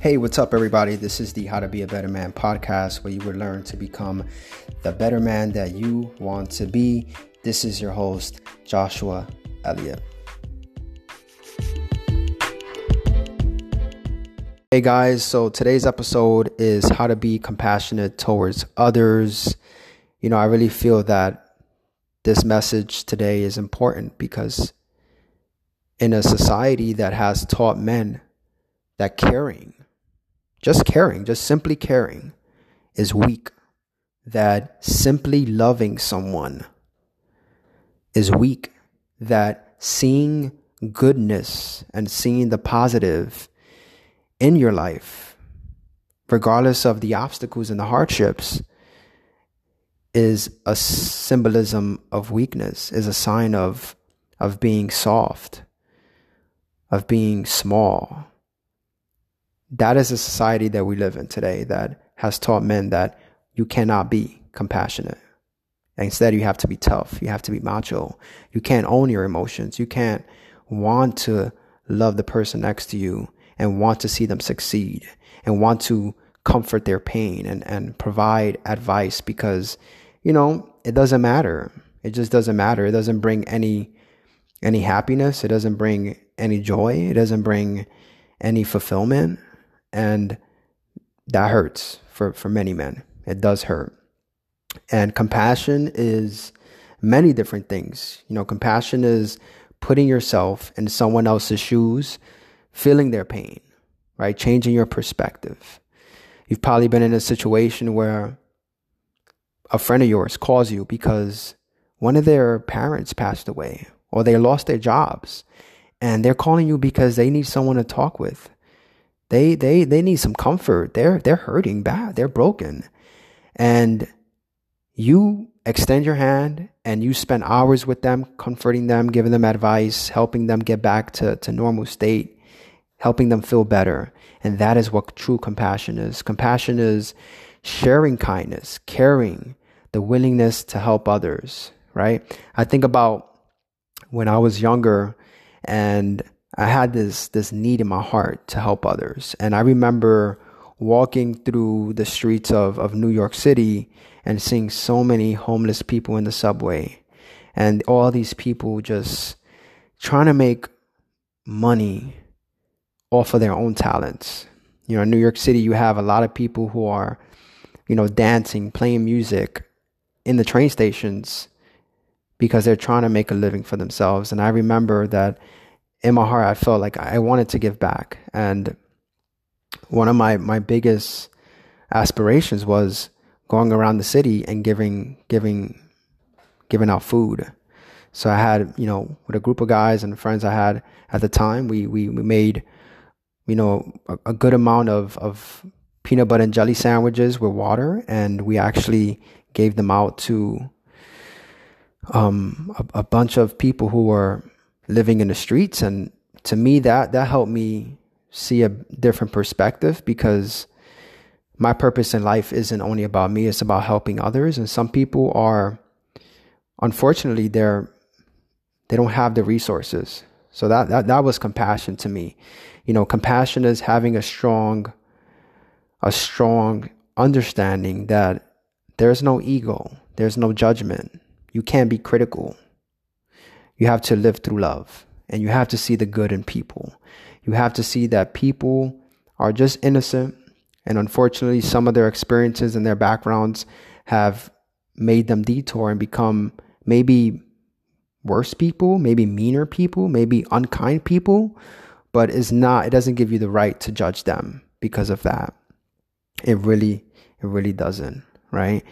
Hey, what's up, everybody? This is the How to Be a Better Man podcast where you will learn to become the better man that you want to be. This is your host, Joshua Elliott. Hey guys, so today's episode is how to be compassionate towards others. You know, I really feel that this message today is important because in a society that has taught men that caring, just caring, just simply caring, is weak, that simply loving someone is weak, that seeing goodness and seeing the positive in your life, regardless of the obstacles and the hardships, is a symbolism of weakness, is a sign of, of being soft of being small. That is a society that we live in today that has taught men that you cannot be compassionate. Instead, you have to be tough. You have to be macho. You can't own your emotions. You can't want to love the person next to you and want to see them succeed and want to comfort their pain and, and provide advice because, you know, it doesn't matter. It just doesn't matter. It doesn't bring any any happiness. It doesn't bring any joy. It doesn't bring any fulfillment. And that hurts for, for many men. It does hurt. And compassion is many different things. You know, compassion is putting yourself in someone else's shoes, feeling their pain, right? Changing your perspective. You've probably been in a situation where a friend of yours calls you because one of their parents passed away or they lost their jobs and they're calling you because they need someone to talk with. They they they need some comfort. They're they're hurting bad. They're broken. And you extend your hand and you spend hours with them, comforting them, giving them advice, helping them get back to, to normal state, helping them feel better. And that is what true compassion is. Compassion is sharing kindness, caring, the willingness to help others, right? I think about when I was younger and I had this this need in my heart to help others. And I remember walking through the streets of, of New York City and seeing so many homeless people in the subway and all these people just trying to make money off of their own talents. You know, in New York City you have a lot of people who are, you know, dancing, playing music in the train stations because they're trying to make a living for themselves. And I remember that in my heart, I felt like I wanted to give back. And one of my, my biggest aspirations was going around the city and giving, giving, giving out food. So I had, you know, with a group of guys and friends I had at the time, we, we, we made, you know, a, a good amount of, of peanut butter and jelly sandwiches with water. And we actually gave them out to um, a, a bunch of people who were living in the streets, and to me, that that helped me see a different perspective because my purpose in life isn't only about me; it's about helping others. And some people are, unfortunately, they're they don't have the resources. So that that that was compassion to me. You know, compassion is having a strong a strong understanding that there's no ego, there's no judgment, you can't be critical. You have to live through love and you have to see the good in people. You have to see that people are just innocent. And unfortunately, some of their experiences and their backgrounds have made them detour and become maybe worse people, maybe meaner people, maybe unkind people, but it's not, it doesn't give you the right to judge them because of that. It really, it really doesn't, right?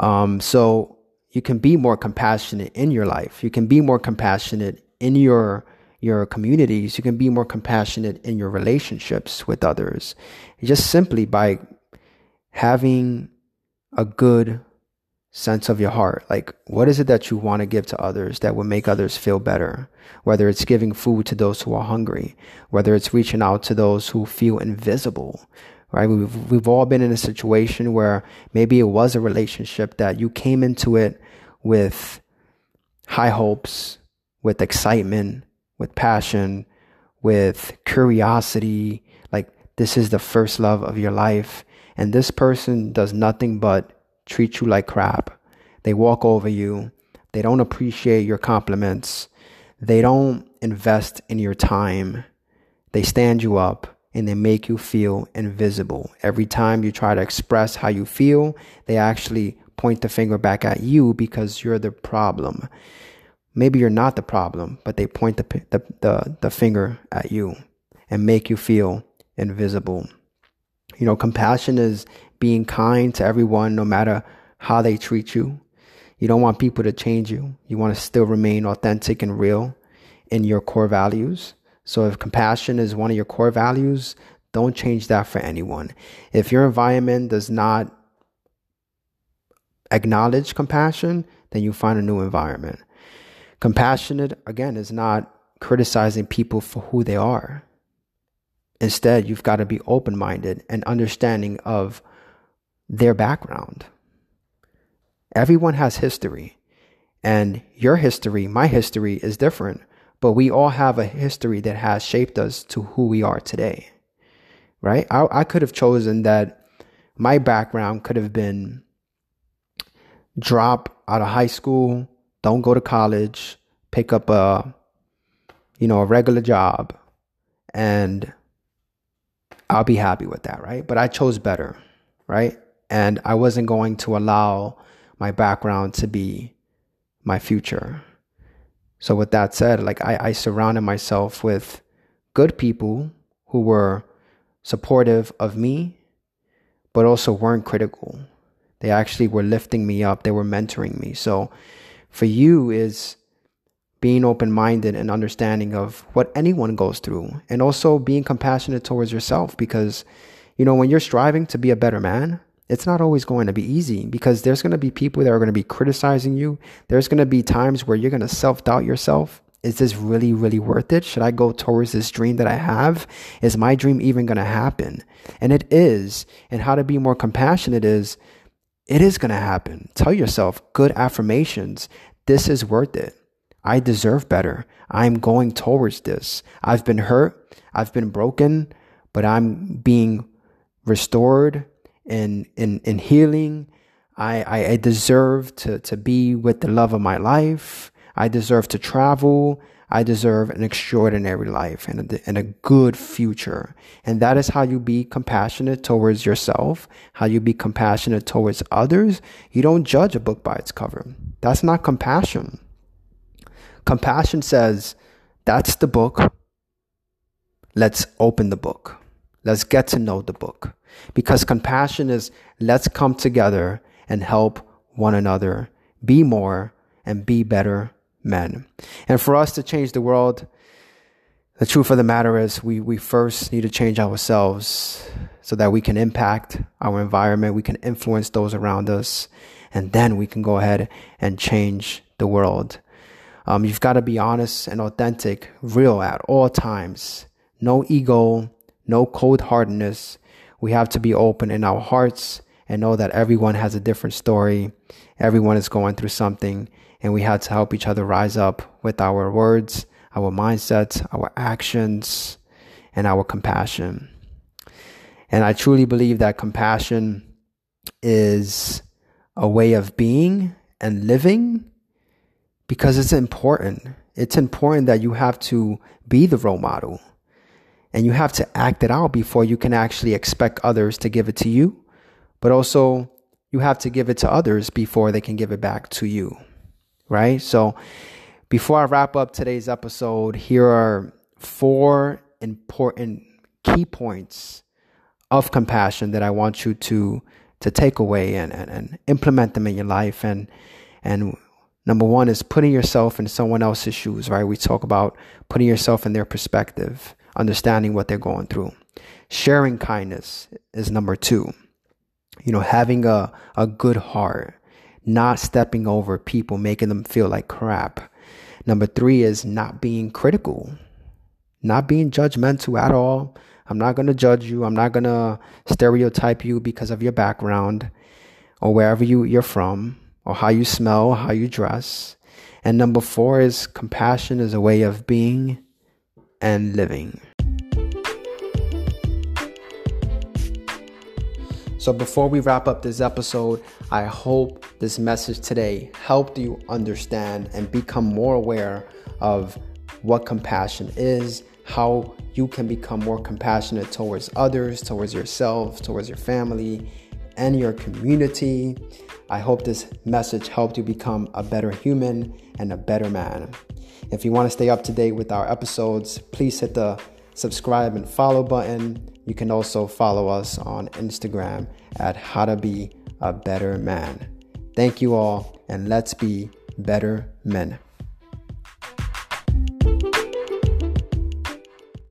Um, so you can be more compassionate in your life. You can be more compassionate in your your communities. You can be more compassionate in your relationships with others. Just simply by having a good sense of your heart. Like, what is it that you want to give to others that will make others feel better? Whether it's giving food to those who are hungry, whether it's reaching out to those who feel invisible, right? We've, we've all been in a situation where maybe it was a relationship that you came into it with high hopes, with excitement, with passion, with curiosity, like this is the first love of your life, and this person does nothing but treat you like crap. They walk over you. They don't appreciate your compliments. They don't invest in your time. They stand you up and they make you feel invisible. Every time you try to express how you feel, they actually point the finger back at you because you're the problem. Maybe you're not the problem, but they point the, the, the, the finger at you and make you feel invisible. You know, compassion is being kind to everyone no matter how they treat you. You don't want people to change you. You want to still remain authentic and real in your core values. So if compassion is one of your core values, don't change that for anyone. If your environment does not acknowledge compassion, then you find a new environment. Compassionate, again, is not criticizing people for who they are. Instead, you've got to be open minded and understanding of their background. Everyone has history, and your history, my history, is different but we all have a history that has shaped us to who we are today, right? I, I could have chosen that my background could have been drop out of high school, don't go to college, pick up a, you know, a regular job, and I'll be happy with that, right? But I chose better, right? And I wasn't going to allow my background to be my future. So with that said, like I, I surrounded myself with good people who were supportive of me, but also weren't critical. They actually were lifting me up. They were mentoring me. So for you is being open minded and understanding of what anyone goes through and also being compassionate towards yourself because, you know, when you're striving to be a better man, it's not always going to be easy because there's going to be people that are going to be criticizing you. There's going to be times where you're going to self doubt yourself. Is this really, really worth it? Should I go towards this dream that I have? Is my dream even going to happen? And it is. And how to be more compassionate is it is going to happen. Tell yourself good affirmations. This is worth it. I deserve better. I'm going towards this. I've been hurt. I've been broken, but I'm being restored in in in healing. I, I, I deserve to, to be with the love of my life. I deserve to travel. I deserve an extraordinary life and a, and a good future. And that is how you be compassionate towards yourself, how you be compassionate towards others. You don't judge a book by its cover. That's not compassion. Compassion says, that's the book. Let's open the book. Let's get to know the book. Because compassion is let's come together and help one another be more and be better men. And for us to change the world, the truth of the matter is we, we first need to change ourselves so that we can impact our environment, we can influence those around us, and then we can go ahead and change the world. Um, you've got to be honest and authentic, real at all times. No ego, no cold hardness. We have to be open in our hearts and know that everyone has a different story. Everyone is going through something, and we have to help each other rise up with our words, our mindsets, our actions, and our compassion. And I truly believe that compassion is a way of being and living because it's important. It's important that you have to be the role model and you have to act it out before you can actually expect others to give it to you. But also, you have to give it to others before they can give it back to you. Right? So, before I wrap up today's episode, here are four important key points of compassion that I want you to to take away and, and, and implement them in your life. And and number one is putting yourself in someone else's shoes, right? We talk about putting yourself in their perspective understanding what they're going through. Sharing kindness is number two. You know, having a, a good heart, not stepping over people, making them feel like crap. Number three is not being critical, not being judgmental at all. I'm not going to judge you. I'm not going to stereotype you because of your background or wherever you, you're from or how you smell, how you dress. And number four is compassion is a way of being and living. So, before we wrap up this episode, I hope this message today helped you understand and become more aware of what compassion is, how you can become more compassionate towards others, towards yourself, towards your family, and your community. I hope this message helped you become a better human and a better man. If you want to stay up to date with our episodes, please hit the subscribe and follow button. You can also follow us on Instagram at How to Be a Better Man. Thank you all, and let's be better men.